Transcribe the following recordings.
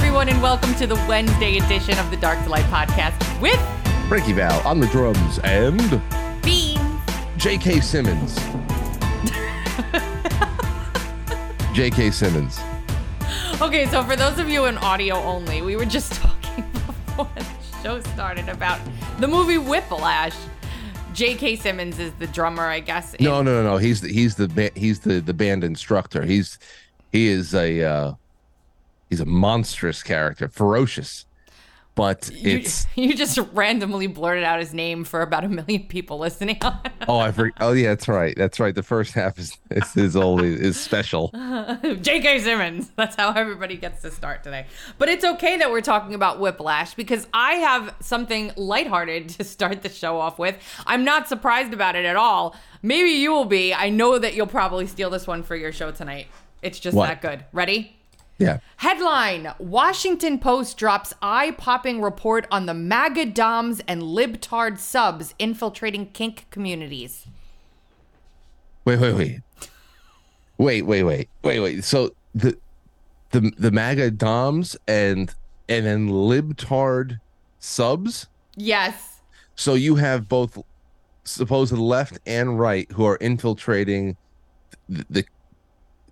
everyone, and welcome to the Wednesday edition of the Dark to Light podcast with Frankie Val on the drums and Beans. J.K. Simmons. J.K. Simmons. Okay, so for those of you in audio only, we were just talking before the show started about the movie Whiplash. J.K. Simmons is the drummer, I guess. in- No, no, no, no. He's the, he's the he's the the band instructor. He's he is a uh, he's a monstrous character, ferocious. But You, it's you just randomly blurted out his name for about a million people listening oh I forget. Oh yeah, that's right. That's right. The first half is is, is only is special. J.K. Simmons. That's how everybody gets to start today. But it's okay that we're talking about Whiplash because I have something lighthearted to start the show off with. I'm not surprised about it at all. Maybe you will be. I know that you'll probably steal this one for your show tonight. It's just What? that good. Ready? Yeah. Headline Washington Post drops eye popping report on the MAGA Doms and libtard subs infiltrating kink communities. Wait, wait, wait. Wait, wait, wait. Wait, wait. So the the the MAGA DOMs and and then libtard subs. Yes. So you have both supposed left and right who are infiltrating the, the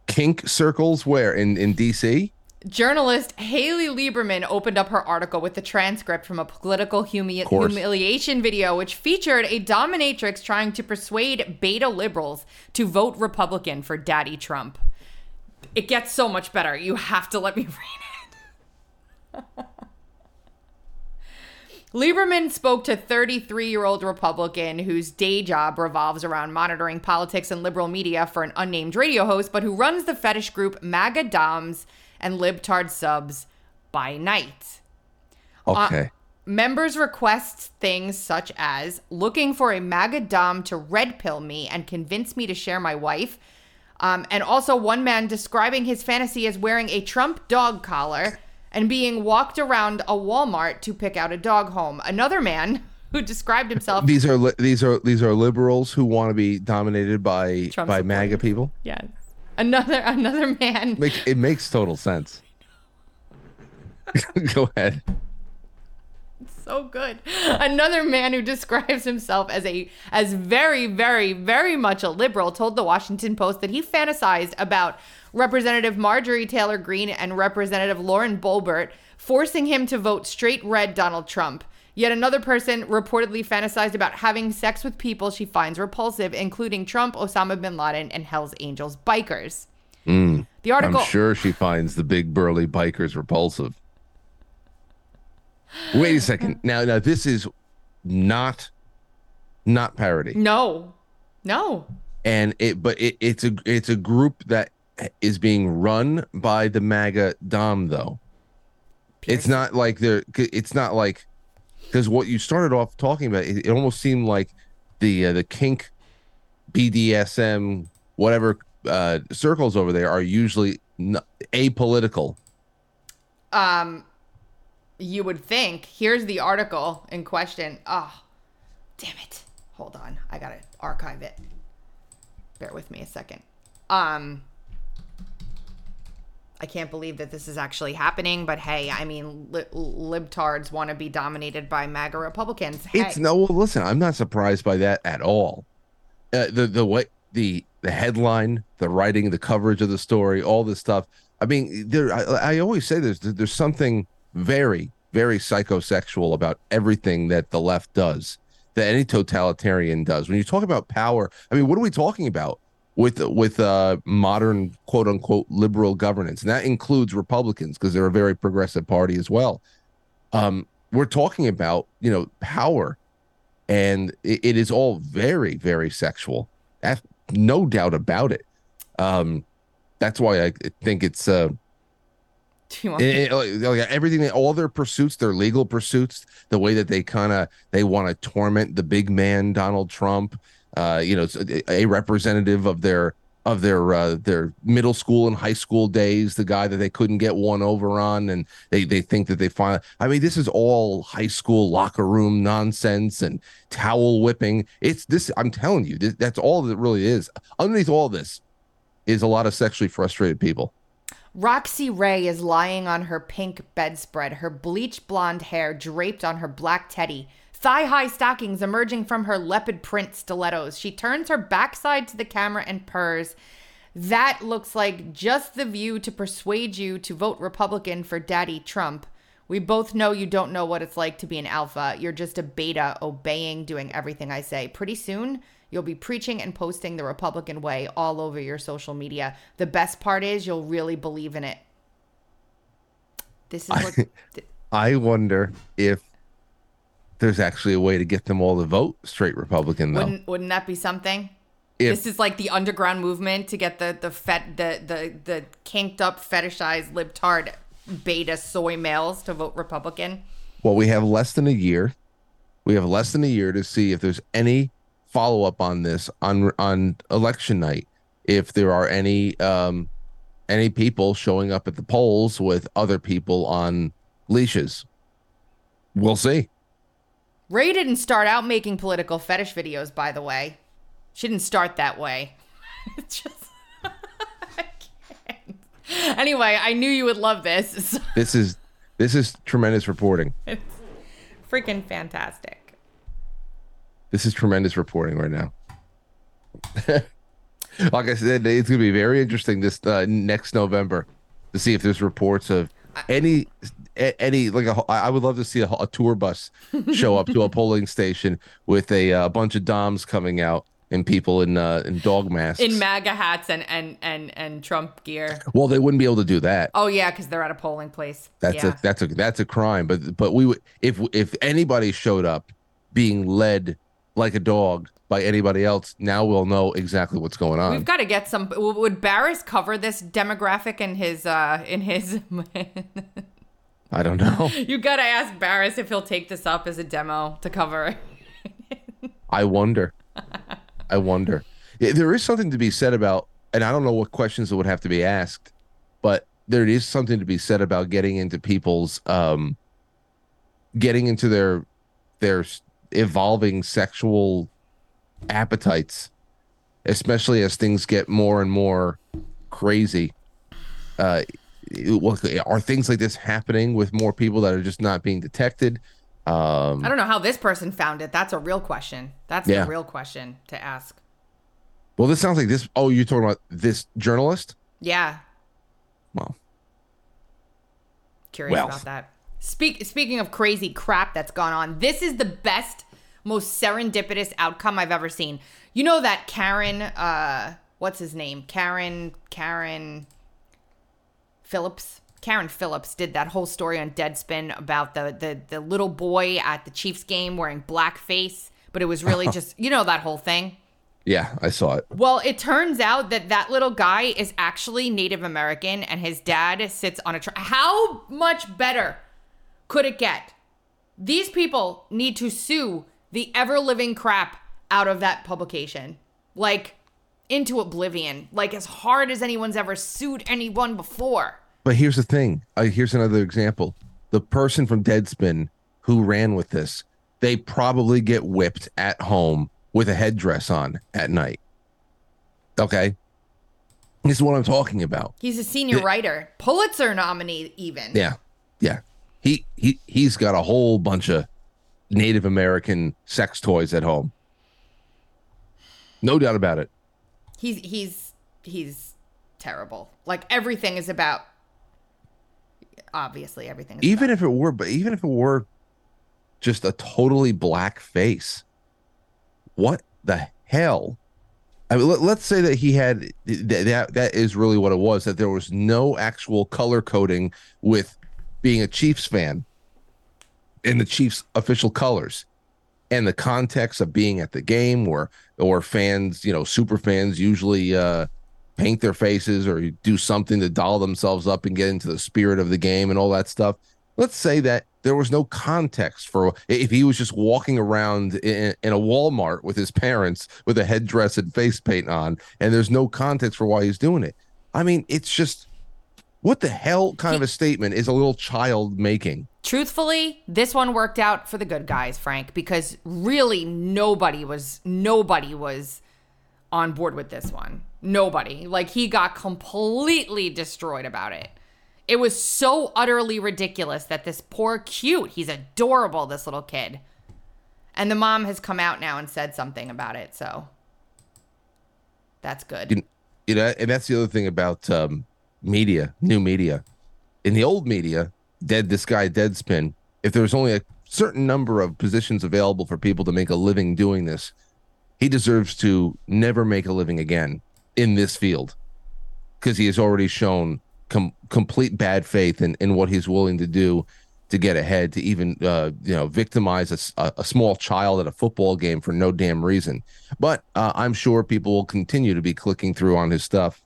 kink circles where in in DC. Journalist Hallie Lieberman opened up her article with the transcript from a political humi- humiliation video, which featured a dominatrix trying to persuade beta liberals to vote Republican for Daddy Trump. It gets so much better. You have to let me read it. Lieberman spoke to 33 year old Republican whose day job revolves around monitoring politics and liberal media for an unnamed radio host, but who runs the fetish group MAGA Doms and Libtard Subs by night. Okay. Members request things such as looking for a MAGA Dom to red pill me and convince me to share my wife. Um, and also, one man describing his fantasy as wearing a Trump dog collar and being walked around a Walmart to pick out a dog home. Another man who described himself. these are li- these are these are liberals who want to be dominated by Trump by MAGA people. yes. Another another man Make it makes total sense. Go ahead. so good. Another man who describes himself as a as very very very much a liberal told the Washington Post that he fantasized about Representative Marjorie Taylor Greene and Representative Lauren Boebert forcing him to vote straight red Donald Trump. Yet another person reportedly fantasized about having sex with people she finds repulsive, including Trump, Osama bin Laden, and Hell's Angels bikers. Hmm. the article I'm sure she finds the big burly bikers repulsive. Wait a second. Now, now this is not not parody, No. No. and it but it, it's a it's a group that is being run by the MAGA Dom though. It's not like they're. It's not like because what you started off talking about, it, it almost seemed like the uh, the kink, BDSM, whatever uh, circles over there are usually n- apolitical. um you would think here's the article in question oh damn it hold on i gotta archive it bear with me a second um i can't believe that this is actually happening but hey i mean li- libtards want to be dominated by maga republicans hey. It's no. Well, listen, I'm not surprised by that at all. Uh, the the what the the headline, the writing, the coverage of the story, all this stuff. I mean, there. I, I always say there's there's something very very psychosexual about everything that the left does, that any totalitarian does. When you talk about power, I mean, what are we talking about? With with uh, modern quote unquote liberal governance, and that includes Republicans because they're a very progressive party as well. Um, we're talking about you know power. And it, it is all very very sexual. That's no doubt about it. Um that's why i think it's uh it- like, everything all their pursuits their legal pursuits the way that they kind of they want to torment the big man donald trump uh you know a, representative of their of their uh, their middle school and high school days, the guy that they couldn't get one over on, and they they think that they find. I mean, this is all high school locker room nonsense and towel whipping. It's this. I'm telling you, this, that's all that really is. Underneath all this is a lot of sexually frustrated people. Roxy Ray is lying on her pink bedspread, her bleach blonde hair draped on her black teddy, thigh high stockings emerging from her leopard print stilettos. She turns her backside to the camera and purrs. That looks like just the view to persuade you to vote Republican for Daddy Trump. We both know you don't know what it's like to be an alpha. You're just a beta, obeying, doing everything I say. Pretty soon, you'll be preaching and posting the Republican way all over your social media. The best part is you'll really believe in it. This is what. I wonder if there's actually a way to get them all to vote straight Republican, though. wouldn't, wouldn't that be something? If- this is like the underground movement to get the the fet the the the kinked up fetishized libtard beta soy males to vote Republican. Well, we have less than a year. We have less than a year to see if there's any follow up on this on on election night. If there are any um any people showing up at the polls with other people on leashes, we'll see. Ray didn't start out making political fetish videos, by the way. She didn't start that way. It's just. I. Anyway, I knew you would love this. so This is this is tremendous reporting. It's freaking fantastic. This is tremendous reporting right now. like I said, it's going to be very interesting this uh, next November to see if there's reports of any any like a, I would love to see a, a tour bus show up to a polling station with a uh, bunch of doms coming out and people in uh, in dog masks. In MAGA hats and and and and Trump gear. well, they wouldn't be able to do that. Oh yeah, because they're at a polling place. That's yeah. a that's a that's a crime. But but we would if if anybody showed up being led like a dog by anybody else, now we'll know exactly what's going on. We've got to get some. Would Barris cover this demographic in his uh in his? I don't know. you got to ask Barris if he'll take this up as a demo to cover. I wonder. I wonder. There is something to be said about, and I don't know what questions that would have to be asked, but there is something to be said about getting into people's, um, getting into their their evolving sexual appetites, especially as things get more and more crazy. Uh, are things like this happening with more people that are just not being detected? Um, I don't know how this person found it. That's a real question. That's Yeah. a real question to ask. well, this sounds like this. Oh, you're talking about this journalist? Yeah, Well, curious Well. about that. Speak speaking of crazy crap that's gone on, this is the best, most serendipitous outcome I've ever seen. You know that Karen, uh, what's his name? Karen, Karen Phillips. Carron Phillips did that whole story on Deadspin about the the the little boy at the Chiefs game wearing blackface, but it was really just you know that whole thing. yeah, I saw it. Well, it turns out that that little guy is actually Native American and his dad sits on a tra- How much better could it get? These people need to sue the ever living crap out of that publication. Like into oblivion. Like as hard as anyone's ever sued anyone before. But here's the thing. Uh, here's another example. The person from Deadspin who ran with this, they probably get whipped at home with a headdress on at night. Okay. This is what I'm talking about. He's a senior writer, Pulitzer nominee even. Yeah. Yeah. He he he's got a whole bunch of Native American sex toys at home. No doubt about it. He's he's he's terrible. Like everything is about obviously everything is even if it were but even if it were just a totally black face what the hell? I mean, let, let's say that he had th- that that is really what it was that there was no actual color coding with being a Chiefs fan in the Chiefs official colors. And the context of being at the game where or fans you know super fans usually uh paint their faces or do something to doll themselves up and get into the spirit of the game and all that stuff. Let's say that there was no context for if he was just walking around in, in a Walmart with his parents with a headdress and face paint on, and there's no context for why he's doing it. I mean, it's just what the hell kind of a statement is a little child making? Truthfully, this one worked out for the good guys, Frank, because really nobody was nobody was on board with this one. Nobody. Like he got completely destroyed about it. It was so utterly ridiculous that this poor cute, he's adorable, this little kid. And the mom has come out now and said something about it, so that's good. You, know, and that's the other thing about um, media, new media. In the old media, dead this guy Deadspin, if there was only a certain number of positions available for people to make a living doing this, he deserves to never make a living again in this field because he has already shown com- complete bad faith in, in what he's willing to do to get ahead to even uh, you know victimize a, a, small child at a football game for no damn reason but uh, i'm sure people will continue to be clicking through on his stuff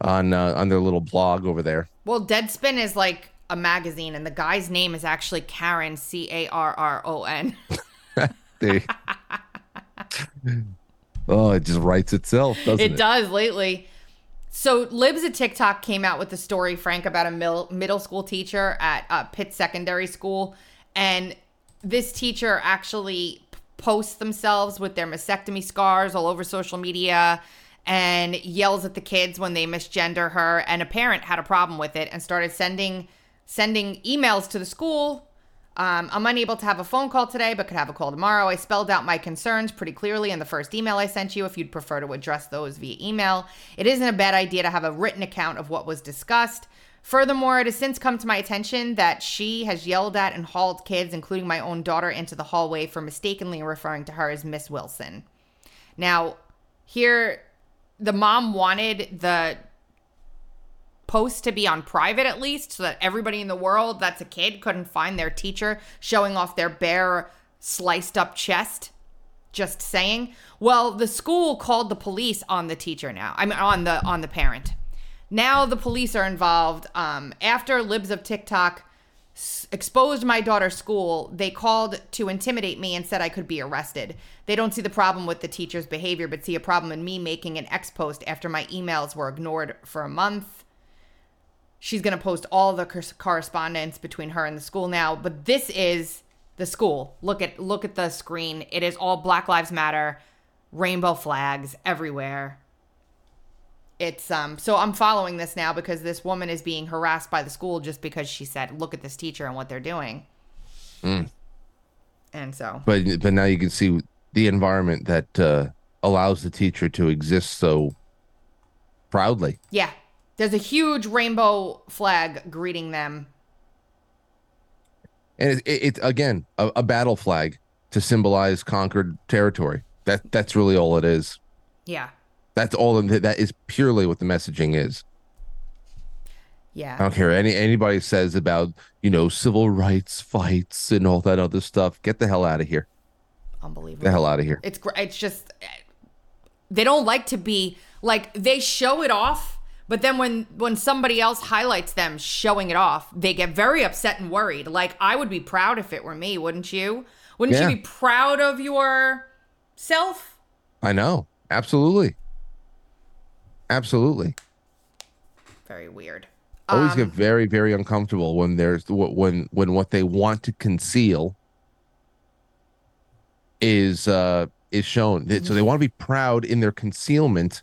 on uh, on their little blog over there well deadspin is like a magazine and the guy's name is actually Karen C A R R O N. oh, it just writes itself, doesn't it? It does lately. So Libs of TikTok came out with the story, Frank, about a mil- middle school teacher at uh, Pitt Secondary School, and this teacher actually posts themselves with their mastectomy scars all over social media and yells at the kids when they misgender her. And a parent had a problem with it and started sending sending emails to the school. Um, I'm unable to have a phone call today, but could have a call tomorrow. I spelled out my concerns pretty clearly in the first email I sent you if you'd prefer to address those via email. It isn't a bad idea to have a written account of what was discussed. Furthermore, it has since come to my attention that she has yelled at and hauled kids, including my own daughter, into the hallway for mistakenly referring to her as Miss Wilson. Now, here, the mom wanted the post to be on private at least so that everybody in the world that's a kid couldn't find their teacher showing off their bare sliced up chest. Just saying. Well the school called the police on the teacher now. I mean on the on the parent. Now the police are involved. Um, after libs of tiktok s- exposed my daughter's school they called to intimidate me and said i could be arrested. They don't see the problem with the teacher's behavior but see a problem in me making an ex post after my emails were ignored for a month she's going to post all the correspondence between her and the school now but this is the school. Look at look at the screen. It is all black lives matter rainbow flags everywhere. It's um so i'm following this now because this woman is being harassed by the school just because she said look at this teacher and what they're doing. Mm. and so. But but now you can see the environment that uh allows the teacher to exist so proudly. Yeah there's a huge rainbow flag greeting them. And it's it, it, again a, a battle flag to symbolize conquered territory. That that's really all it is. Yeah. That's all. That is purely what the messaging is. Yeah. I don't care any anybody says about you know civil rights fights and all that other stuff. Get the hell out of here. Unbelievable. The hell out of here. It's it's just they don't like to be like they show it off but then when when somebody else highlights them showing it off, they get very upset and worried. Like I would be proud if it were me, wouldn't you? Wouldn't yeah. you be proud of your self? I know. Absolutely. Absolutely. Very weird. Always um, get very very uncomfortable when there's when when what they want to conceal is uh is shown. So they want to be proud in their concealment,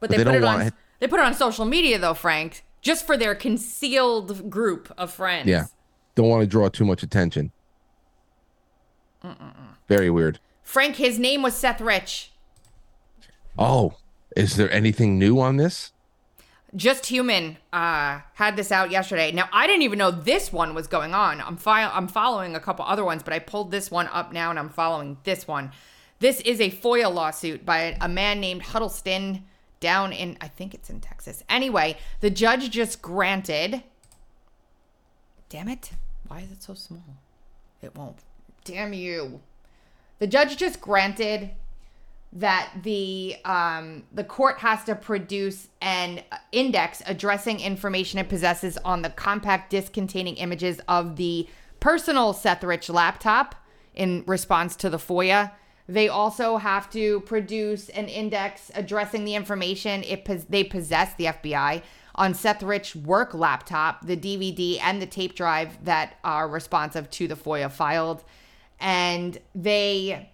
but, but they, they don't want on, they put it on social media though, Frank, just for their concealed group of friends. Yeah. Don't want to draw too much attention. Mm-mm-mm. Very weird. Frank, his name was Seth Rich. Oh, is there anything new on this? Just Human uh, had this out yesterday. Now I didn't even know this one was going on. I'm fi- I'm following a couple other ones, but I pulled this one up now, and I'm following this one. This is a FOIA lawsuit by a man named Huddleston down in, I think it's in Texas. Anyway, the judge just granted. Damn it. Why is it so small? It won't. Damn you. The judge just granted that the um, the court has to produce an index addressing information it possesses on the compact disc containing images of the personal Seth Rich laptop in response to the FOIA. They also have to produce an index addressing the information it pos- they possess, the FBI, on Seth Rich work laptop, the DVD, and the tape drive that are responsive to the FOIA filed. And they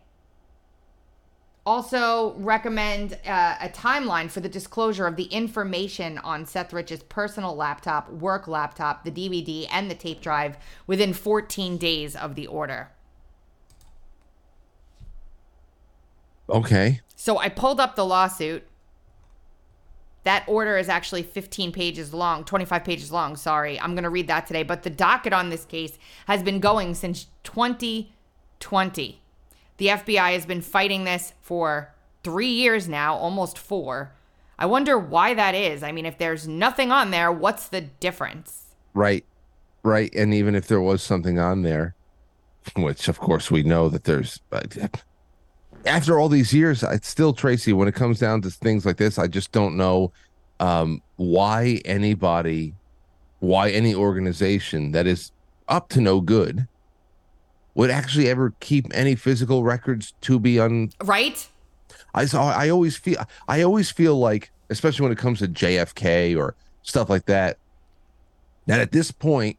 also recommend uh, a timeline for the disclosure of the information on Seth Rich's personal laptop, work laptop, the DVD, and the tape drive within 14 days of the order. Okay. So I pulled up the lawsuit. That order is actually 15 pages long, 25 pages long. Sorry. I'm going to read that today. But the docket on this case has been going since 2020. The FBI has been fighting this for three years now, almost four. I wonder why that is. I mean, if there's nothing on there, what's the difference? Right. Right. And even if there was something on there, which of course we know that there's after all these years, it's still Tracy. When it comes down to things like this, I just don't know um, why anybody, why any organization that is up to no good would actually ever keep any physical records to be un. Right. I saw. I always feel. I always feel like, especially when it comes to JFK or stuff like that, that at this point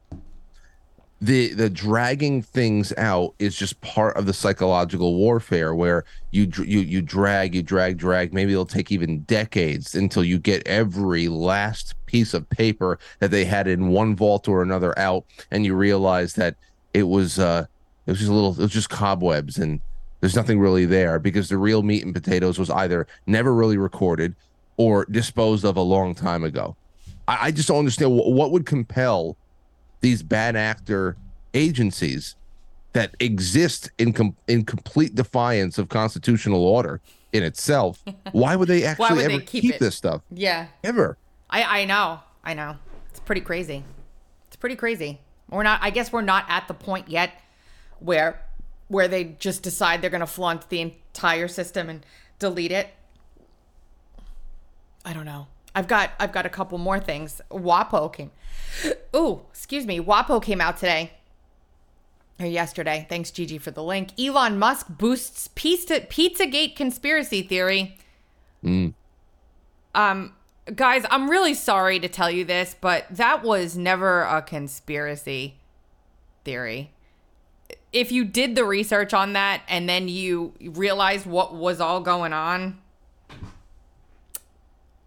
the the dragging things out is just part of the psychological warfare where you you you drag you drag drag. Maybe it'll take even decades until you get every last piece of paper that they had in one vault or another out and you realize that it was uh it was just a little it was just cobwebs and there's nothing really there because the real meat and potatoes was either never really recorded or disposed of a long time ago. I, I just don't understand what, what would compel these bad actor agencies that exist in com- in complete defiance of constitutional order in itself. Why would they actually would ever they keep, keep this stuff? Yeah, ever. I I know, I know. It's pretty crazy. It's pretty crazy. We're not. I guess we're not at the point yet where where they just decide they're going to flaunt the entire system and delete it. I don't know. I've got I've got a couple more things. WAPO came. Ooh, excuse me. WAPO came out today or yesterday. Thanks, Gigi, for the link. Elon Musk boosts pizza Pizzagate conspiracy theory. Mm. Um, guys, I'm really sorry to tell you this, but that was never a conspiracy theory. If you did the research on that and then you realized what was all going on,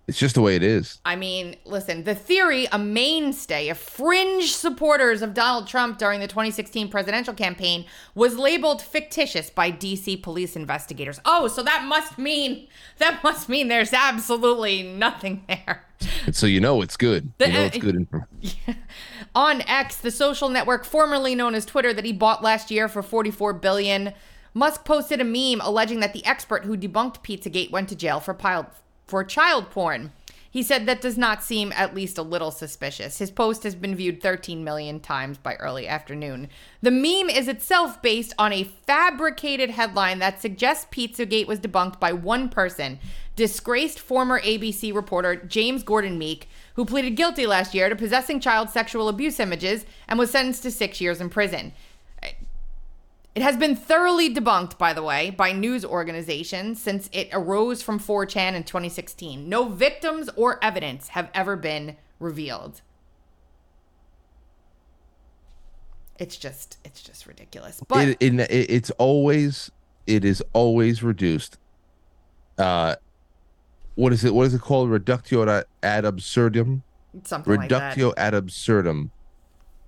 it's just the way it is. I mean, listen, the theory, a mainstay of fringe supporters of Donald Trump during the 2016 presidential campaign, was labeled fictitious by DC police investigators. Oh, so that must mean that must mean there's absolutely nothing there. So you know it's good. The, you know it's uh, good. Yeah. On X, the social network formerly known as Twitter that he bought last year for 44 billion, Musk posted a meme alleging that the expert who debunked Pizzagate went to jail for pile for child porn. He said that does not seem at least a little suspicious. His post has been viewed 13 million times by early afternoon. The meme is itself based on a fabricated headline that suggests Pizzagate was debunked by one person, disgraced former ABC reporter James Gordon Meek, who pleaded guilty last year to possessing child sexual abuse images and was sentenced to six years in prison. It has been thoroughly debunked, by the way, by news organizations since it arose from 4chan in 2016. No victims or evidence have ever been revealed. It's just, it's just ridiculous. But it, it, it's always, it is always reduced. Uh, what is it? What is it called? Reductio ad absurdum. Something Reductio like ad absurdum.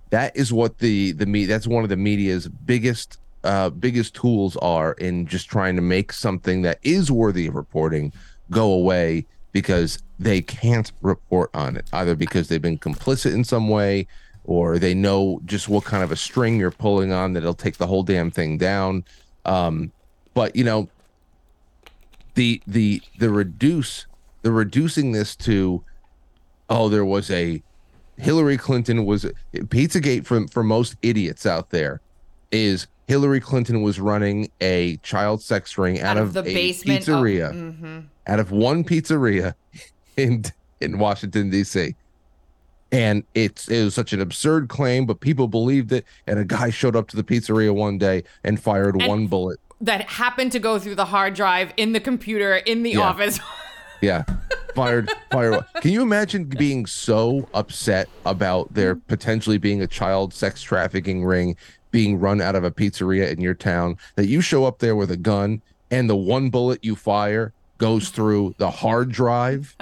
That is what the the me. That's one of the media's biggest uh, biggest tools are in just trying to make something that is worthy of reporting go away because they can't report on it, either because they've been complicit in some way or they know just what kind of a string you're pulling on that it'll take the whole damn thing down. Um, but you know, the the the reduce the reducing this to oh there was a Hillary Clinton was Pizzagate for for most idiots out there is Hillary Clinton was running a child sex ring out, out of, the basement pizzeria, mm-hmm. out of one pizzeria in in Washington D.C. And it's it was such an absurd claim, but people believed it. And a guy showed up to the pizzeria one day and fired and one bullet that happened to go through the hard drive in the computer in the yeah. office. yeah, fired fired. Can you imagine being so upset about there potentially being a child sex trafficking ring being run out of a pizzeria in your town that you show up there with a gun and the one bullet you fire goes through the hard drive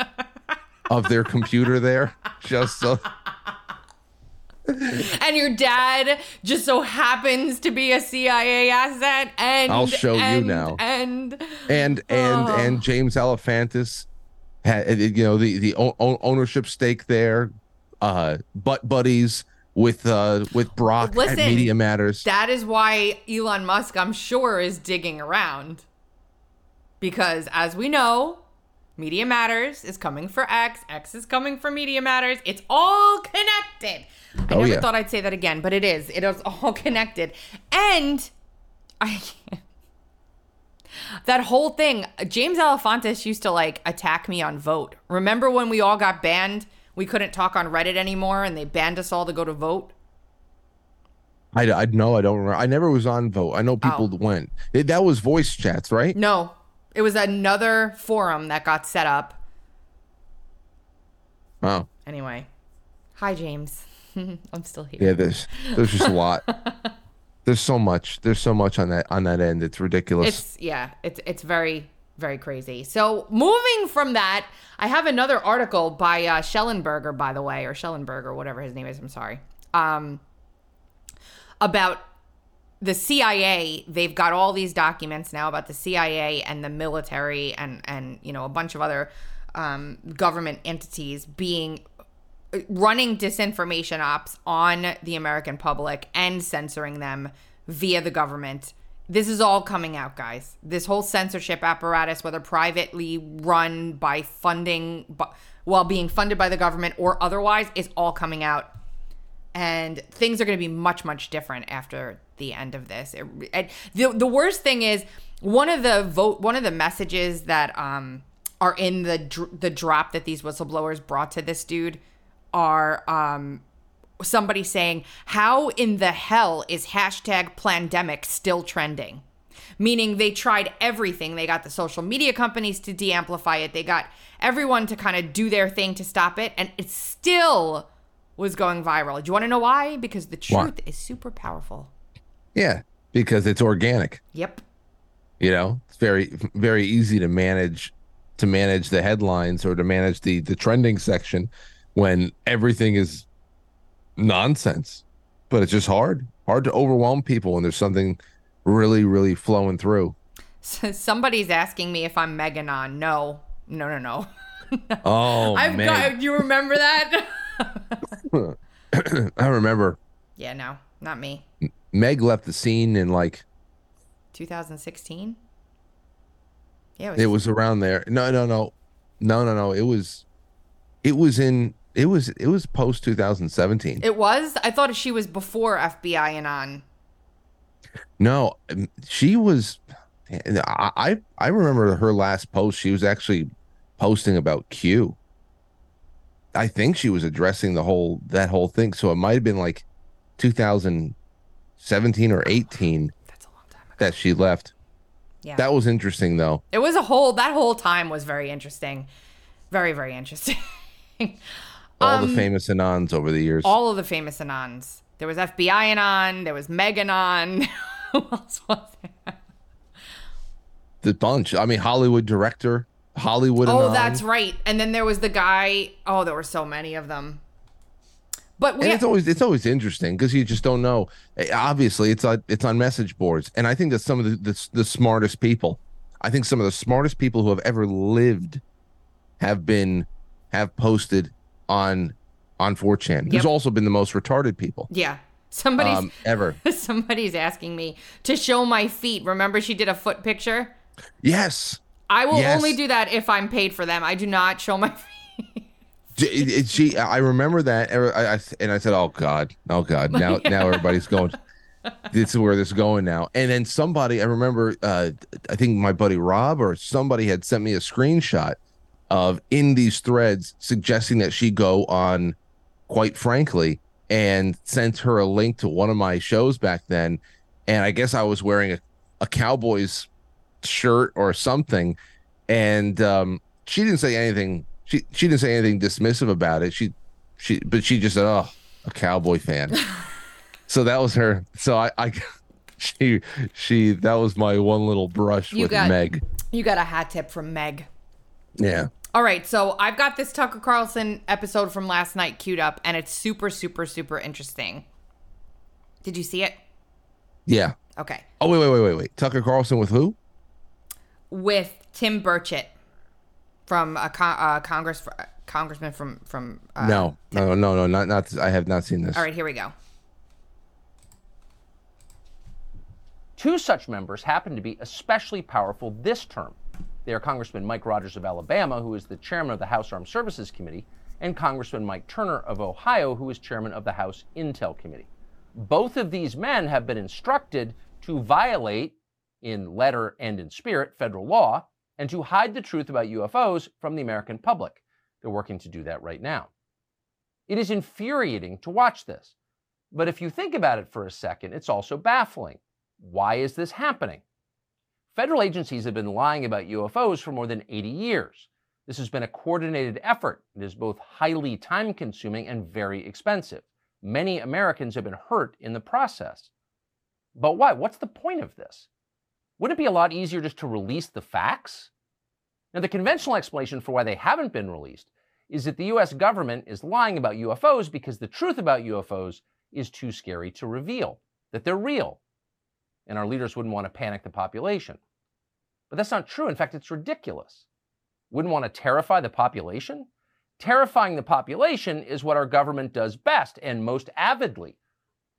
of their computer there, just so. and your dad just so happens to be a CIA asset and I'll show you now. and and and Oh. and James Alefantis had you know the the ownership stake there, uh, butt buddies with uh with Brock Listen, at Media Matters. that is why Elon Musk I'm sure is digging around. Because as we know Media Matters is coming for X X is coming for Media Matters. It's all connected. I Oh, never yeah. thought I'd say that again but it is. It is all connected. And I that whole thing james alefantis used to like attack me on Voat. Remember when we all got banned we couldn't talk on reddit anymore and they banned us all to go to Voat I I know I don't remember. I never was on Voat. I know oh. people Oh. went. It, that was voice chats, right? no it was another forum that got set up Oh anyway hi james i'm still here yeah. There's there's just a lot. There's so much. There's so much on that on that end. It's ridiculous. It's yeah, it's it's very very crazy. So moving from that, I have another article by uh, Shellenberger, by the way, or Shellenberger, whatever his name is. I'm sorry. Um, about the CIA. They've got all these documents now about the CIA and the military and and you know a bunch of other um, government entities being running disinformation ops on the American public and censoring them via the government. This is all coming out, guys. This whole censorship apparatus, whether privately run by funding, while being funded by the government or otherwise, is all coming out. And things are going to be much, much different after the end of this. It, the, the worst thing is one of the vote, one of the messages that um, are in the dr- the drop that these whistleblowers brought to this dude are um somebody saying how in the hell is hashtag pandemic still trending? Meaning they tried everything. They got the social media companies to de-amplify it. They got everyone to kind of do their thing to stop it and it still was going viral. Do you want to know why? Because the Why? truth is super powerful. Yeah, because it's organic. yep. You know, it's very very easy to manage to manage the headlines or to manage the the trending section when everything is nonsense. But it's just hard, hard to overwhelm people when there's something really really flowing through. somebody's asking me if i'm meganon no no no no Oh i've man, got you remember that I remember yeah no not me Meg left the scene in like 2016 yeah it was around there. No, no, no, no, no, no. It was, it was in. It was it was post 2017. It was. I thought she was before FBI anon. No, um, she was. I I I remember her last post. She was actually posting about Q. I think she was addressing the whole that whole thing. So it might have been like 2017 or 18 That's a long time ago. that she left. Yeah. That was interesting though. it was a whole. That whole time was very interesting. Very very interesting. All the famous anons over the years. Um, All of the famous anons. There was FBI anon. There was Meg anon. Who else was there? the bunch. I mean, Hollywood director, Hollywood. Oh, anon. that's right. And then there was the guy. Oh, there were so many of them. But we it's always it's always interesting because you just don't know. Eh, Obviously, it's on it's on message boards, and I think that some of the, the the smartest people, I think some of the smartest people who have ever lived, have been have posted on on 4chan. There's Yep. also been the most retarded people yeah. Somebody's um, ever. somebody's asking me to show my feet. Remember, she did a foot picture. Yes, I will Yes. only do that if I'm paid for them. I do not show my feet. J- it- it- she. I remember that, and I said, "Oh God, oh God!" Now, now everybody's going. This is where this is going now. And then somebody, I remember, uh, I think my buddy Rob or somebody had sent me a screenshot of in these threads suggesting that she go on, Quite Frankly, and sent her a link to one of my shows back then. And I guess I was wearing a, a Cowboys shirt or something, and um, she didn't say anything. She she didn't say anything dismissive about it. She she but she just said, "Oh, a Cowboy fan." so that was her. So I I she she that was my one little brush You with got- Meg. You got a hat tip from Meg. Yeah. All right, so I've got this Tucker Carlson episode from last night queued up, and it's super, super, super interesting. Did you see it? Yeah. Okay. Oh wait, wait, wait, wait, wait. Tucker Carlson with who? With Tim Burchett from a con- uh, Congress uh, congressman from from. Uh, no, no, no, no, not not. I have not seen this. All right, here we go. Two such members happen to be especially powerful this term. They are Congressman Mike Rogers of Alabama, who is the chairman of the House Armed Services Committee, and Congressman Mike Turner of Ohio, who is chairman of the House Intel Committee. Both of these men have been instructed to violate, in letter and in spirit, federal law and to hide the truth about UFOs from the American public. They're working to do that right now. It is infuriating to watch this. But if you think about it for a second, it's also baffling. Why is this happening? Federal agencies have been lying about UFOs for more than 80 years. This has been a coordinated effort. It is both highly time consuming and very expensive. Many Americans have been hurt in the process. But why? What's the point of this? Wouldn't it be a lot easier just to release the facts? Now, the conventional explanation for why they haven't been released is that the US government is lying about UFOs because the truth about UFOs is too scary to reveal, that they're real. And our leaders wouldn't want to panic the population. But that's not true. In fact, it's ridiculous. Wouldn't want to terrify the population? Terrifying the population is what our government does best and most avidly.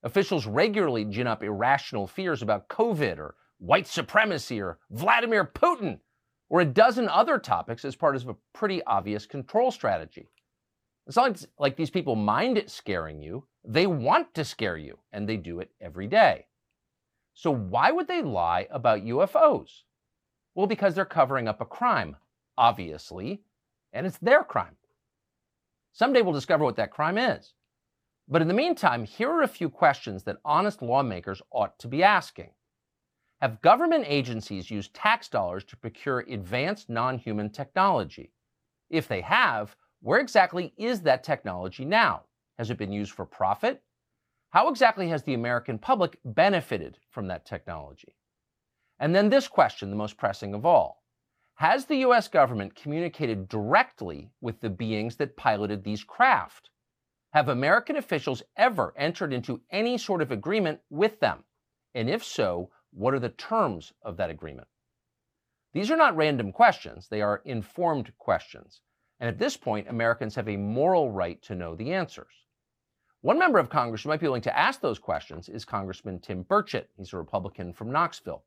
Officials regularly gin up irrational fears about COVID or white supremacy or Vladimir Putin or a dozen other topics as part of a pretty obvious control strategy. It's not like, these people mind it scaring you, they want to scare you, and they do it every day. So, why would they lie about UFOs? Well, because they're covering up a crime, obviously, and it's their crime. Someday we'll discover what that crime is. But in the meantime, here are a few questions that honest lawmakers ought to be asking. Have government agencies used tax dollars to procure advanced non human technology? If they have, where exactly is that technology now? Has it been used for profit? How exactly has the American public benefited from that technology? And then this question, the most pressing of all Has the US government communicated directly with the beings that piloted these craft? Have American officials ever entered into any sort of agreement with them? And if so, what are the terms of that agreement? These are not random questions, they are informed questions. And at this point, Americans have a moral right to know the answers. One member of Congress who might be willing to ask those questions is Congressman Tim Burchett. He's a Republican from Knoxville.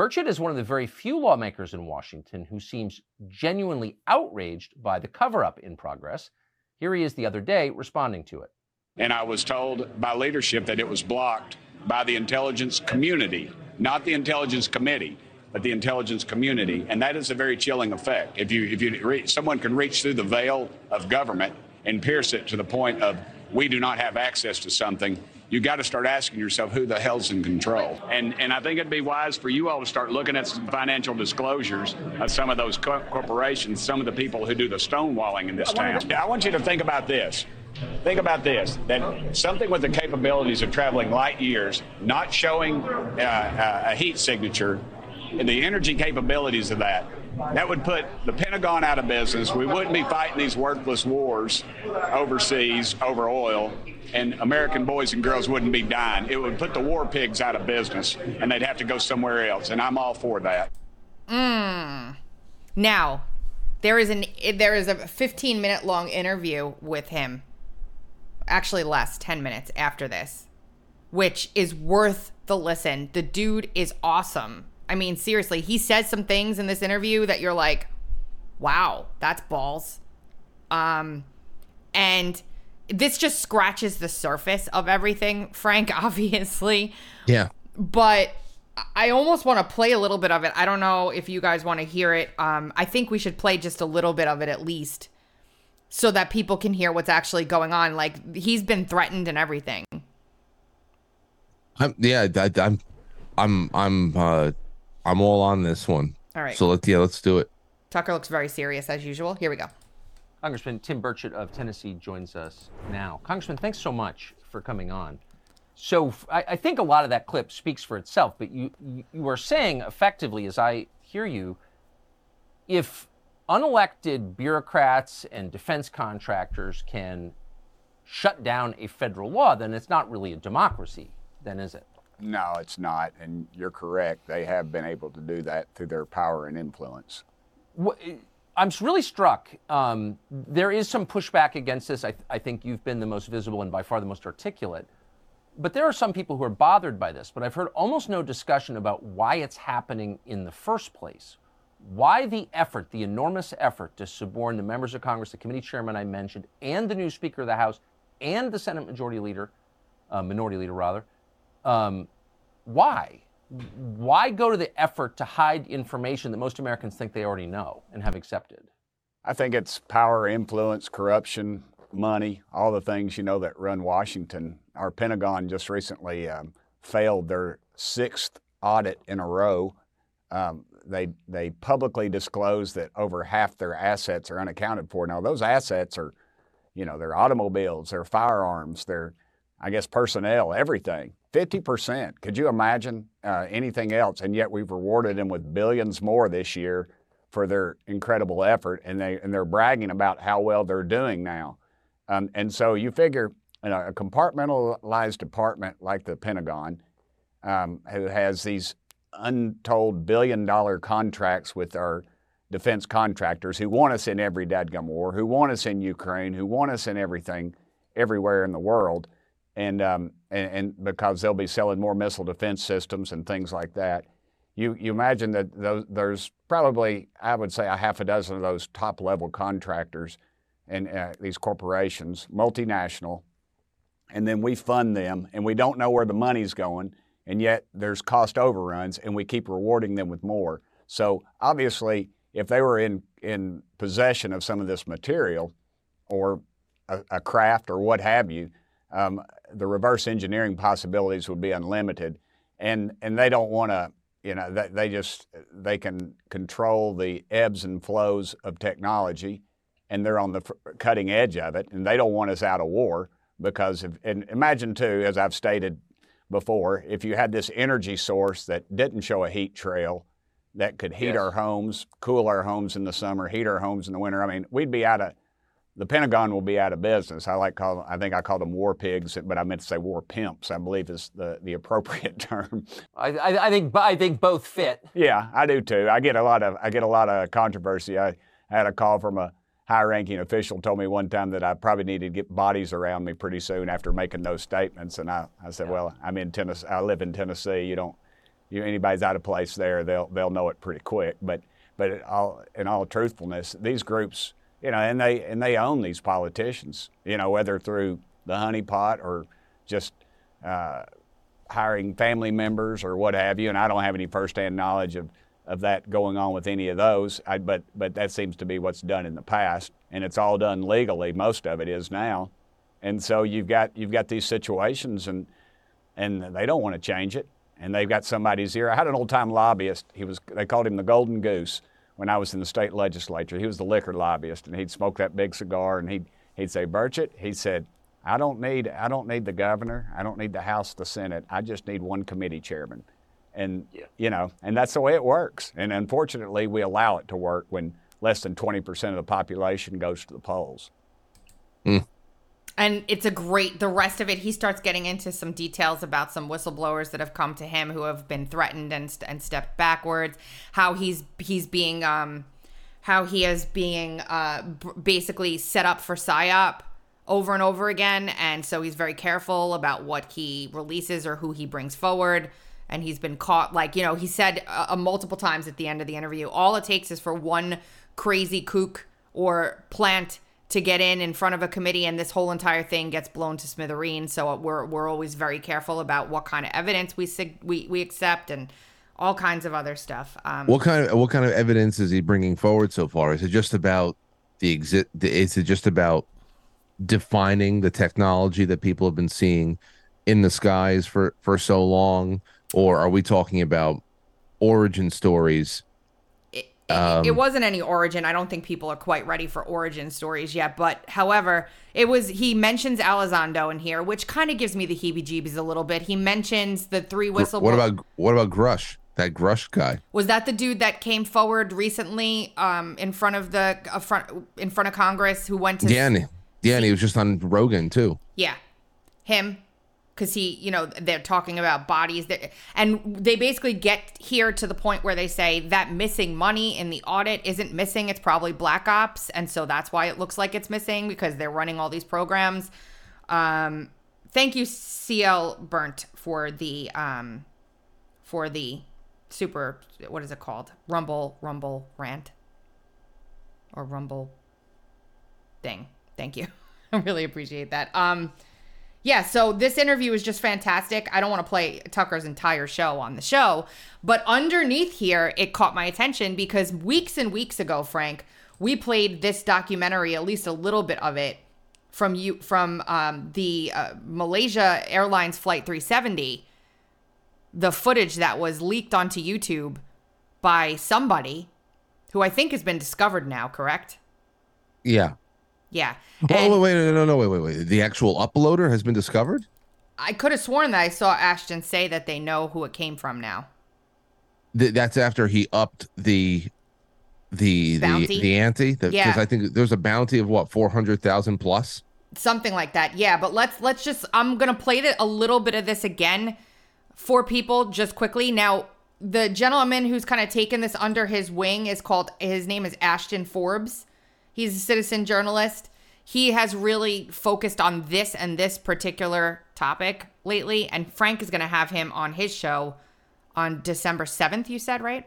Burchett is one of the very few lawmakers in Washington who seems genuinely outraged by the cover up in progress. Here he is the other day responding to it. And I was told by leadership that it was blocked by the intelligence community, not the intelligence committee, but the intelligence community. And that is a very chilling effect. If you, if you reach, someone can reach through the veil of government and pierce it to the point of we do not have access to something, you got to start asking yourself who the hell's in control. And and I think it'd be wise for you all to start looking at some financial disclosures of some of those co- corporations, some of the people who do the stonewalling in this town. I want you to think about this. Think about this that something with the capabilities of traveling light years, not showing uh, a heat signature, and the energy capabilities of that, that would put the Pentagon out of business. We wouldn't be fighting these worthless wars overseas over oil, and American boys and girls wouldn't be dying. It would put the war pigs out of business, and they'd have to go somewhere else. And I'm all for that. Mm. Now, there is an there is a 15 minute long interview with him. Actually, less 10 minutes after this, which is worth the listen. The dude is awesome. I mean, seriously, he says some things in this interview that you're like, "Wow, that's balls." Um and this just scratches the surface of everything, Frank, obviously. Yeah. But I almost want to play a little bit of it. I don't know if you guys want to hear it. Um, I think we should play just a little bit of it at least so that people can hear what's actually going on. Like he's been threatened and everything. I'm, yeah, I, I'm, I'm, I'm, uh, I'm all on this one. All right. So let's yeah, let's do it. Tucker looks very serious as usual. Here we go. Congressman Tim Burchett of Tennessee joins us now. Congressman, thanks so much for coming on. So I, I, think a lot of that clip speaks for itself. But you you are saying effectively, as I hear you, if unelected bureaucrats and defense contractors can shut down a federal law, then it's not really a democracy, then is it? No, it's not. And you're correct. They have been able to do that through their power and influence. I'm really struck. Um, there is some pushback against this. I, th- I, think you've been the most visible and by far the most articulate. But there are some people who are bothered by this. But I've heard almost no discussion about why it's happening in the first place. Why the effort, the enormous effort to suborn the members of Congress, the committee chairman I mentioned, and the new Speaker of the House, and the Senate Majority Leader, uh, Minority Leader rather. Um, why? Why go to the effort to hide information that most Americans think they already know and have accepted? I think it's power, influence, corruption, money, all the things you know that run Washington. Our Pentagon just recently um, failed their sixth audit in a row. Um, they they publicly disclosed that over half their assets are unaccounted for. Now those assets are, you know, their automobiles, their firearms, their, I guess, personnel, everything. 50%. Could you imagine uh, anything else? And yet we've rewarded them with billions more this year for their incredible effort, and they and they're bragging about how well they're doing now. Um, and so you figure you know, a compartmentalized department like the Pentagon, um, who has these untold billion dollar contracts with our defense contractors who want us in every dadgum war, who want us in Ukraine, who want us in everything, everywhere in the world and, um, and, and because they'll be selling more missile defense systems and things like that. You, you imagine that those, there's probably, I would say, a half a dozen of those top level contractors and uh, these corporations, multinational, and then we fund them and we don't know where the money's going, and yet there's cost overruns and we keep rewarding them with more. So obviously, if they were in, in possession of some of this material or a, a craft or what have you, um, the reverse engineering possibilities would be unlimited, and and they don't want to. You know, they, they just they can control the ebbs and flows of technology, and they're on the cutting edge of it, and they don't want us out of war because if, and imagine too, as I've stated before, if you had this energy source that didn't show a heat trail that could heat yes. our homes, cool our homes in the summer, heat our homes in the winter. I mean, we'd be out of the Pentagon will be out of business. I like call I think I called them war pigs, but I meant to say war pimps. I believe is the, the appropriate term. I, I, I think I think both fit. Yeah, I do too. I get a lot of I get a lot of controversy. I had a call from a high-ranking official told me one time that I probably needed to get bodies around me pretty soon after making those statements, and I, I said, yeah. well, I'm in Tennessee. I live in Tennessee. You don't you anybody's out of place there, they'll they'll know it pretty quick. But but all, in all truthfulness, these groups you know, and they and they own these politicians, you know, whether through the honeypot or just uh, hiring family members or what have you. And I don't have any firsthand knowledge of, of that going on with any of those, I, but but that seems to be what's done in the past, and it's all done legally. Most of it is now, and so you've got you've got these situations, and and they don't want to change it, and they've got somebody's ear. I had an old time lobbyist. He was they called him the Golden Goose when I was in the state legislature. He was the liquor lobbyist, and he'd smoke that big cigar, and he'd he'd say, Burchett, he said, I don't need I don't need the governor, I don't need the House, the Senate. I just need one committee chairman, and yeah. you know, and that's the way it works. And unfortunately, we allow it to work when less than 20% of the population goes to the polls. Mm and it's a great the rest of it he starts getting into some details about some whistleblowers that have come to him who have been threatened and and stepped backwards how he's he's being um how he is being uh basically set up for psyop over and over again. And so he's very careful about what he releases or who he brings forward. And he's been caught like you know he said uh, multiple times at the end of the interview all it takes is for one crazy kook or plant to get in in front of a committee and this whole entire thing gets blown to smithereens. So we're we're always very careful about what kind of evidence we we we accept and all kinds of other stuff. Um, what kind of what kind of evidence is he bringing forward so far? Is it just about the exit is it just about defining the technology that people have been seeing in the skies for for so long? Or are we talking about origin stories Um, it wasn't any origin. I don't think people are quite ready for origin stories yet. But however, it was he mentions Elizondo in here, which kind of gives me the heebie-jeebies a little bit. He mentions the three whistle. What about what about Grush? That Grush guy. Was that the dude that came forward recently, um, in front of the uh, front in front of Congress, who went to Yeah, and, yeah, and he was just on Rogan too. Yeah, him, because he, you know, they're talking about bodies that, and they basically get here to the point where they say that missing money in the audit isn't missing; it's probably black ops, and so that's why it looks like it's missing because they're running all these programs. Um, thank you, CL Burnt, for the um, for the super. What is it called? Rumble, Rumble rant, or Rumble thing. Thank you. I really appreciate that. Um, yeah, so this interview is just fantastic. I don't want to play Tucker's entire show on the show, but underneath here, it caught my attention because weeks and weeks ago, Frank, we played this documentary, at least a little bit of it, from you from um, the uh, Malaysia Airlines Flight 370, the footage that was leaked onto YouTube by somebody who I think has been discovered now. Correct? Yeah. Yeah. Oh And- wait, wait, no, no, no, wait, wait, wait. The actual uploader has been discovered. I could have sworn that I saw Ashton say that they know who it came from now. Th- that's after he upped the the Bounty? the the ante. The, Yeah. Because I think there's a bounty of what four hundred thousand plus. Something like that. Yeah, but let's let's just I'm going to play the, a little bit of this again for people just quickly. Now, the gentleman who's kind of taken this under his wing is called his name is Ashton Forbes. He's a citizen journalist. He has really focused on this and this particular topic lately and Frank is going to have him on his show on December 7th, you said, right?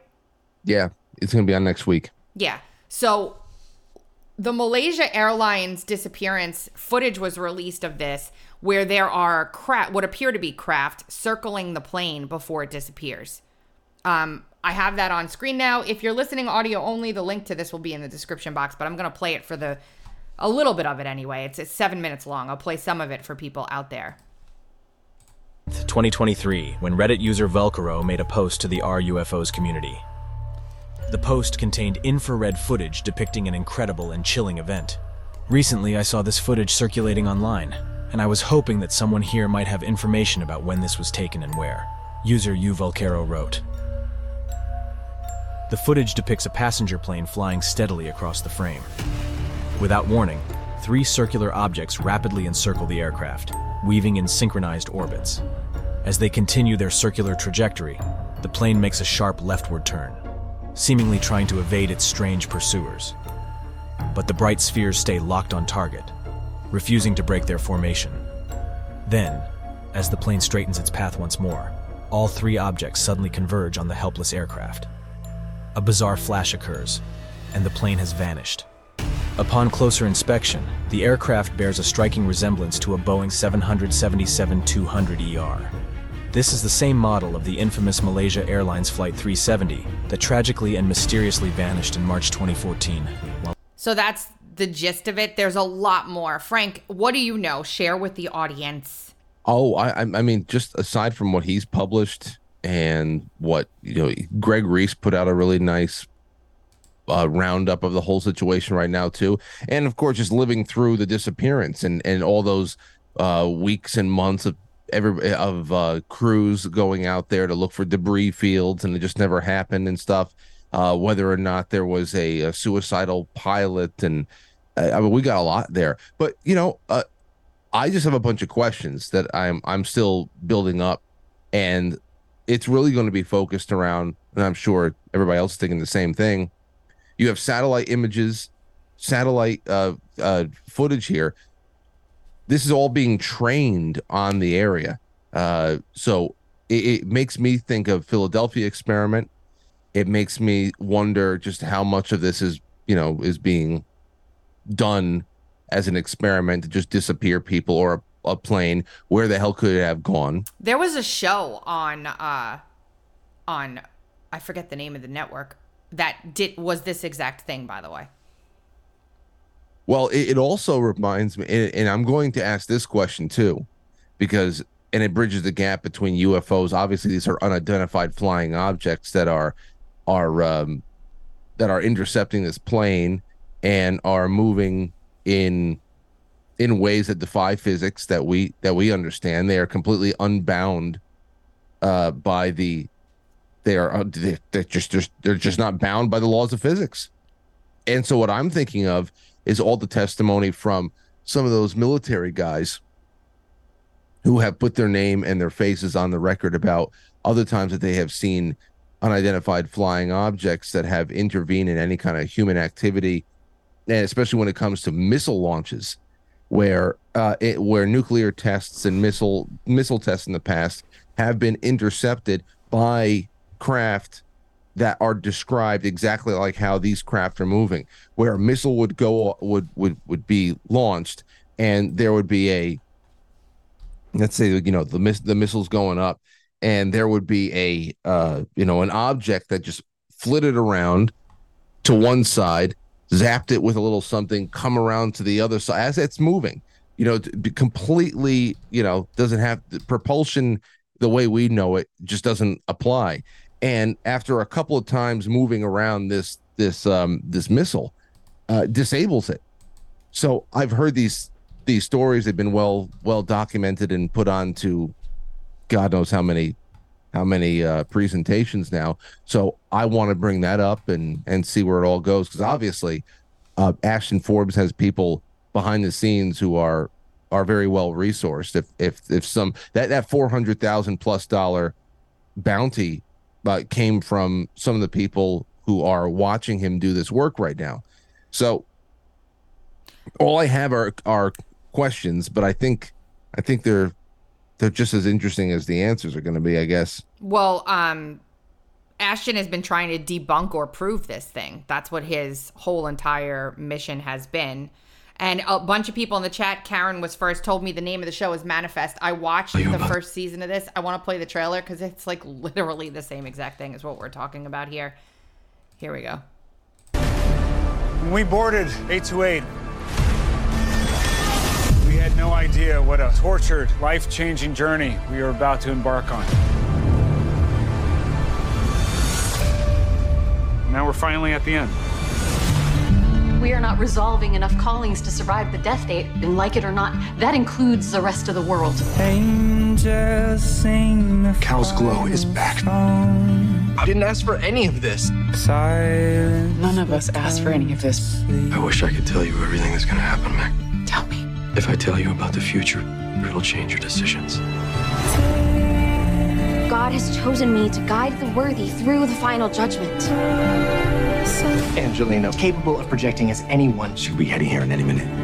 Yeah, it's gonna be on next week. Yeah. So the Malaysia Airlines disappearance footage was released of this where there are craft what appear to be craft circling the plane before it disappears. Um I have that on screen now. If you're listening audio only, the link to this will be in the description box, but I'm going to play it for the a little bit of it anyway. It's, it's 7 minutes long. I'll play some of it for people out there. 2023, when Reddit user Velcro made a post to the RUFOs community. The post contained infrared footage depicting an incredible and chilling event. Recently, I saw this footage circulating online, and I was hoping that someone here might have information about when this was taken and where. User U Volcaro wrote The footage depicts a passenger plane flying steadily across the frame. Without warning, three circular objects rapidly encircle the aircraft, weaving in synchronized orbits. As they continue their circular trajectory, the plane makes a sharp leftward turn, seemingly trying to evade its strange pursuers. But the bright spheres stay locked on target, refusing to break their formation. Then, as the plane straightens its path once more, all three objects suddenly converge on the helpless aircraft. A bizarre flash occurs, and the plane has vanished. Upon closer inspection, the aircraft bears a striking resemblance to a Boeing 777-200ER. E This is the same model of the infamous Malaysia Airlines Flight 370 that tragically and mysteriously vanished in March 2014. So that's the gist of it. There's a lot more. Frank, what do you know? Share with the audience. Oh, I, I I mean, just aside from what he's published and what you know, Greg Reese put out a really nice uh, roundup of the whole situation right now too, and of course, just living through the disappearance and and all those uh, weeks and months of every of uh, crews going out there to look for debris fields, and it just never happened and stuff. Uh, whether or not there was a, a suicidal pilot, and uh, I mean, we got a lot there. But you know, uh, I just have a bunch of questions that I'm I'm still building up, and it's really going to be focused around. And I'm sure everybody else is thinking the same thing. You have satellite images, satellite uh, uh, footage here. This is all being trained on the area, uh, so it, it makes me think of Philadelphia experiment. It makes me wonder just how much of this is you know is being done as an experiment to just disappear people or a, plane where the hell could it have gone There was a show on uh on I forget the name of the network that did was this exact thing by the way. well it, it also reminds me and, and i'm going to ask this question too because and it bridges the gap between ufos obviously these are unidentified flying objects that are are um that are intercepting this plane and are moving in in ways that defy physics that we that we understand. They are completely unbound uh, by the they are uh, they, they're just they're, they're just not bound by the laws of physics. And so what I'm thinking of is all the testimony from some of those military guys who have put their name and their faces on the record about other times that they have seen unidentified flying objects that have intervened in any kind of human activity, and especially when it comes to missile launches, where uh, it, where nuclear tests and missile missile tests in the past have been intercepted by craft that are described exactly like how these craft are moving, where a missile would go would would would be launched, and there would be a let's say you know the miss the missiles going up and there would be a uh you know an object that just flitted around to one side zapped it with a little something come around to the other side as it's moving. You know completely you know doesn't have propulsion the way we know it just doesn't apply. And after a couple of times moving around this this um this missile uh disables it. So i've heard these these stories. They've been well well documented and put on to God knows how many how many uh, presentations now. So I want to bring that up and and see where it all goes because obviously, uh, Ashton Forbes has people behind the scenes who are are very well resourced. If if if some that that four hundred thousand plus dollar bounty uh, came from some of the people who are watching him do this work right now. So all I have are are questions, but I think I think they're they're just as interesting as the answers are going to be, I guess. Well, um Ashton has been trying to debunk or prove this thing. That's what his whole entire mission has been. And a bunch of people in the chat, Karen was first, told me the name of the show is Manifest. I watched the first season of this. I want to play the trailer because it's like literally the same exact thing as what we're talking about here. Here we go. When we boarded 828, we had no idea what a tortured, life changing journey we were about to embark on. Now we're finally at the end. We are not resolving enough callings to survive the death date, and like it or not, that includes the rest of the world. Cal's glow is back. I didn't ask for any of this. None of us asked for any of this. I wish I could tell you everything that's gonna happen, Mac. Tell me. If I tell you about the future, it'll change your decisions. God has chosen me to guide the worthy through the final judgment. Angelina, capable of projecting as anyone, should be heading here in any minute.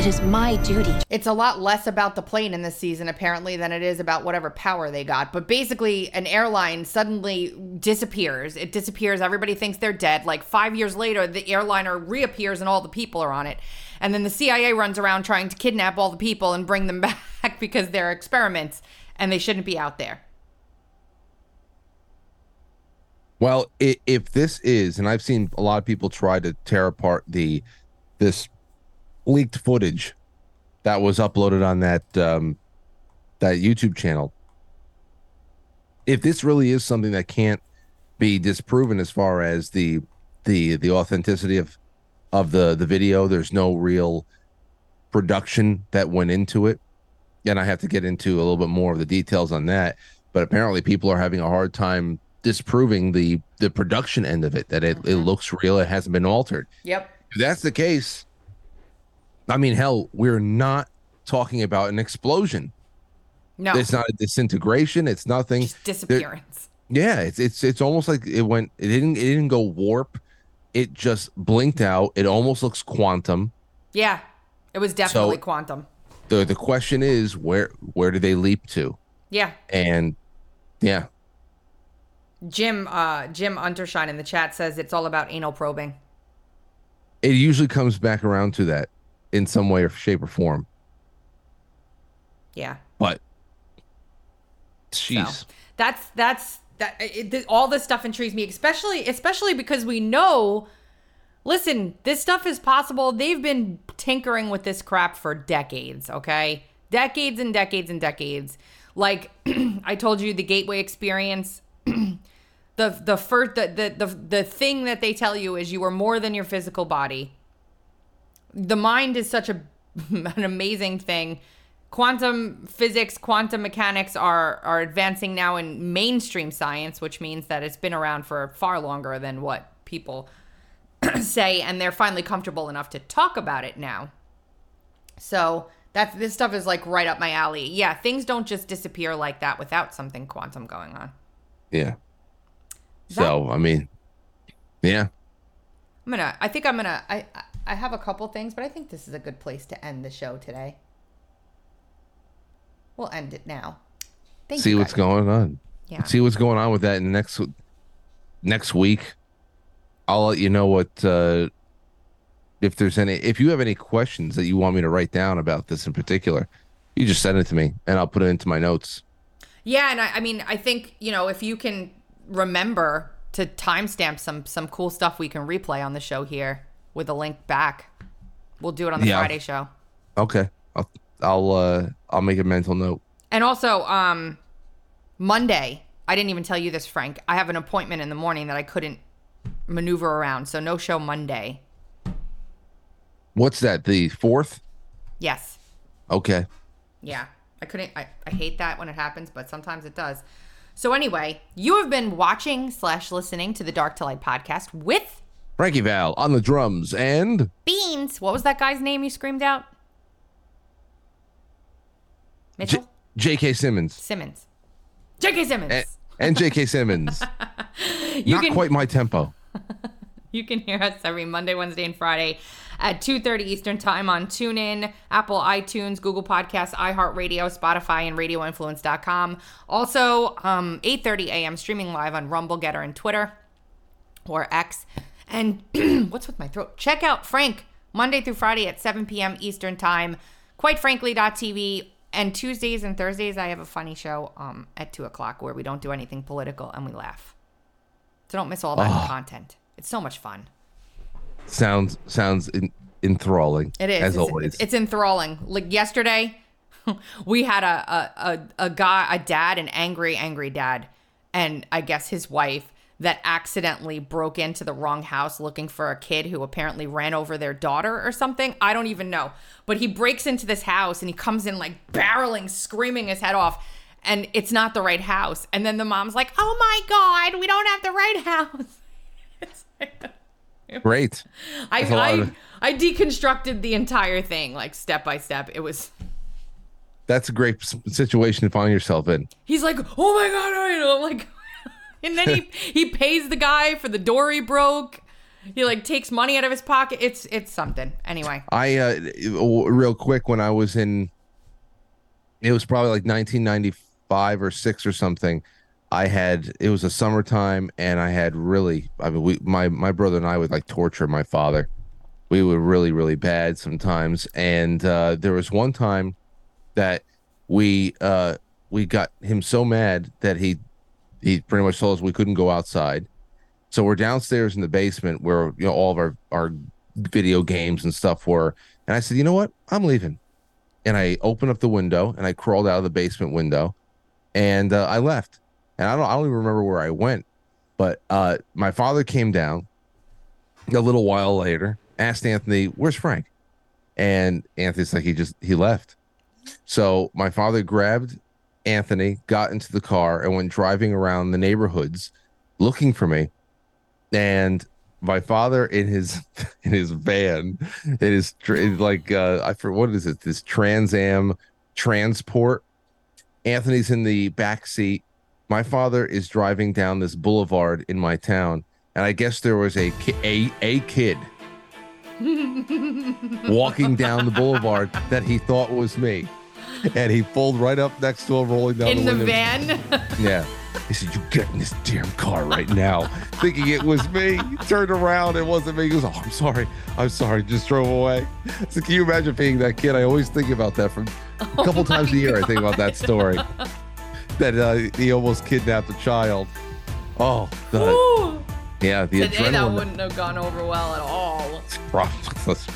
It is my duty. It's a lot less about the plane in this season, apparently, than it is about whatever power they got. But basically, an airline suddenly disappears. It disappears. Everybody thinks they're dead. Like five years later, the airliner reappears and all the people are on it. And then the CIA runs around trying to kidnap all the people and bring them back because they're experiments and they shouldn't be out there. Well, if this is, and I've seen a lot of people try to tear apart the this leaked footage that was uploaded on that um, that YouTube channel. If this really is something that can't be disproven as far as the the the authenticity of of the the video, there's no real production that went into it, and I have to get into a little bit more of the details on that. But apparently, people are having a hard time disproving the the production end of it that it, it looks real it hasn't been altered Yep. if that's the case i mean hell we're not talking about an explosion No. it's not a disintegration it's nothing Just disappearance. yeah it's it's it's almost like it went it didn't it didn't go warp it just blinked out it almost looks quantum Yeah. It was definitely So- quantum. the the question is where where do they leap to Yeah. and yeah Jim uh Jim Untershine in the chat says it's all about anal probing. it usually comes back around to that in some way or shape or form Yeah. but jeez So that's that's that. It, all this stuff intrigues me, especially especially because we know. Listen, this stuff is possible. They've been tinkering with this crap for decades. Okay, decades and decades and decades. Like I told you, the Gateway experience the the first the, the the the thing that they tell you is you are more than your physical body. The mind is such a an amazing thing. Quantum physics, quantum mechanics are are advancing now in mainstream science, which means that it's been around for far longer than what people say and they're finally comfortable enough to talk about it now. So, that's this stuff is like right up my alley. Yeah, things don't just disappear like that without something quantum going on. Yeah. So I mean, yeah. I'm gonna. I think I'm gonna. I I have a couple things, but I think this is a good place to end the show today. We'll end it now. Thank See you what's going on. Yeah. See what's going on with that next next week. I'll let you know what uh if there's any if you have any questions that you want me to write down about this in particular, you just send it to me and I'll put it into my notes. Yeah, and I, I mean, I think you know if you can remember to timestamp some some cool stuff we can replay on the show here with a link back. We'll do it on the Yeah. Friday show. Okay. I'll I'll uh I'll make a mental note. And also, um, Monday, I didn't even tell you this, Frank. I have an appointment in the morning that I couldn't maneuver around, so no show Monday. What's that? The fourth? Yes. Okay. Yeah. I couldn't I, I hate that when it happens, but sometimes it does. So anyway, you have been watching slash listening to the Dark to Light podcast with Frankie Val on the drums and Beans. What was that guy's name you screamed out? Mitchell? J- J.K. Simmons. Simmons. J.K. Simmons. And, and J.K. Simmons. Not can- quite my tempo. You can hear us every Monday, Wednesday, and Friday at 2.30 Eastern Time on TuneIn, Apple, iTunes, Google Podcasts, iHeartRadio, Spotify, and RadioInfluence.com. Also, um, 8.30 a.m. streaming live on Rumble, GETTR, and Twitter, or X. And what's with my throat? Check out Frank, Monday through Friday at 7 p.m. Eastern Time, quitefrankly.tv. And Tuesdays and Thursdays, I have a funny show um, at 2 o'clock where we don't do anything political and we laugh. So don't miss all that Oh. content. It's so much fun. Sounds sounds en- enthralling. It is. as it's, always. It's, it's enthralling. Like yesterday, we had a, a a a guy, a dad, an angry, angry dad, and I guess his wife that accidentally broke into the wrong house looking for a kid who apparently ran over their daughter or something. I don't even know. But he breaks into this house and he comes in like barreling, screaming his head off. And it's not the right house. And then the mom's like, "Oh my god, we don't have the right house." Great. I I, of- I deconstructed the entire thing like step by step. It was That's a great situation to find yourself in. he's like, "Oh my god!" I'm like, and then he he pays the guy for the door he broke. He like takes money out of his pocket. It's it's something. Anyway, I uh real quick when I was in it was probably like 1995 or 6 or something. I had it was a summertime and I had really I mean we my my brother and I would like torture my father. We were really really bad sometimes and uh there was one time that we uh we got him so mad that he he pretty much told us we couldn't go outside. So we're downstairs in the basement where you know all of our our video games and stuff were. And I said, you know what? I'm leaving. And I opened up the window and I crawled out of the basement window, and uh, I left. And I don't I don't even remember where I went, but uh, my father came down a little while later, asked Anthony, "Where's Frank?" And Anthony's like, he just he left. So my father grabbed Anthony, got into the car, and went driving around the neighborhoods looking for me. And my father in his in his van, it is like uh, I for what is it? This Trans Am transport. Anthony's in the back seat. My father is driving down this boulevard in my town, and I guess there was a ki- a a kid walking down the boulevard that he thought was me. And he pulled right up next to him, rolling down in the the van. Yeah. He said, You get in this damn car right now. Thinking it was me. He turned around. It wasn't me. He goes, Oh, I'm sorry. I'm sorry. Just drove away. So can you imagine being that kid? I always think about that from a couple times a year. I think about that story. That uh, he almost kidnapped a child. Oh, the. Yeah, the Today that wouldn't have gone over well at all. Pro-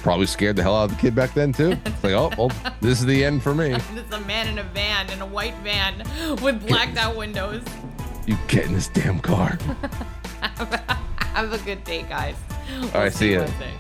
Probably scared the hell out of the kid back then, too. It's like, Oh, well, this is the end for me. This a man in a van, in a white van with blacked out windows. You get in this damn car. Have a good day, guys. All right, see ya. Wednesday.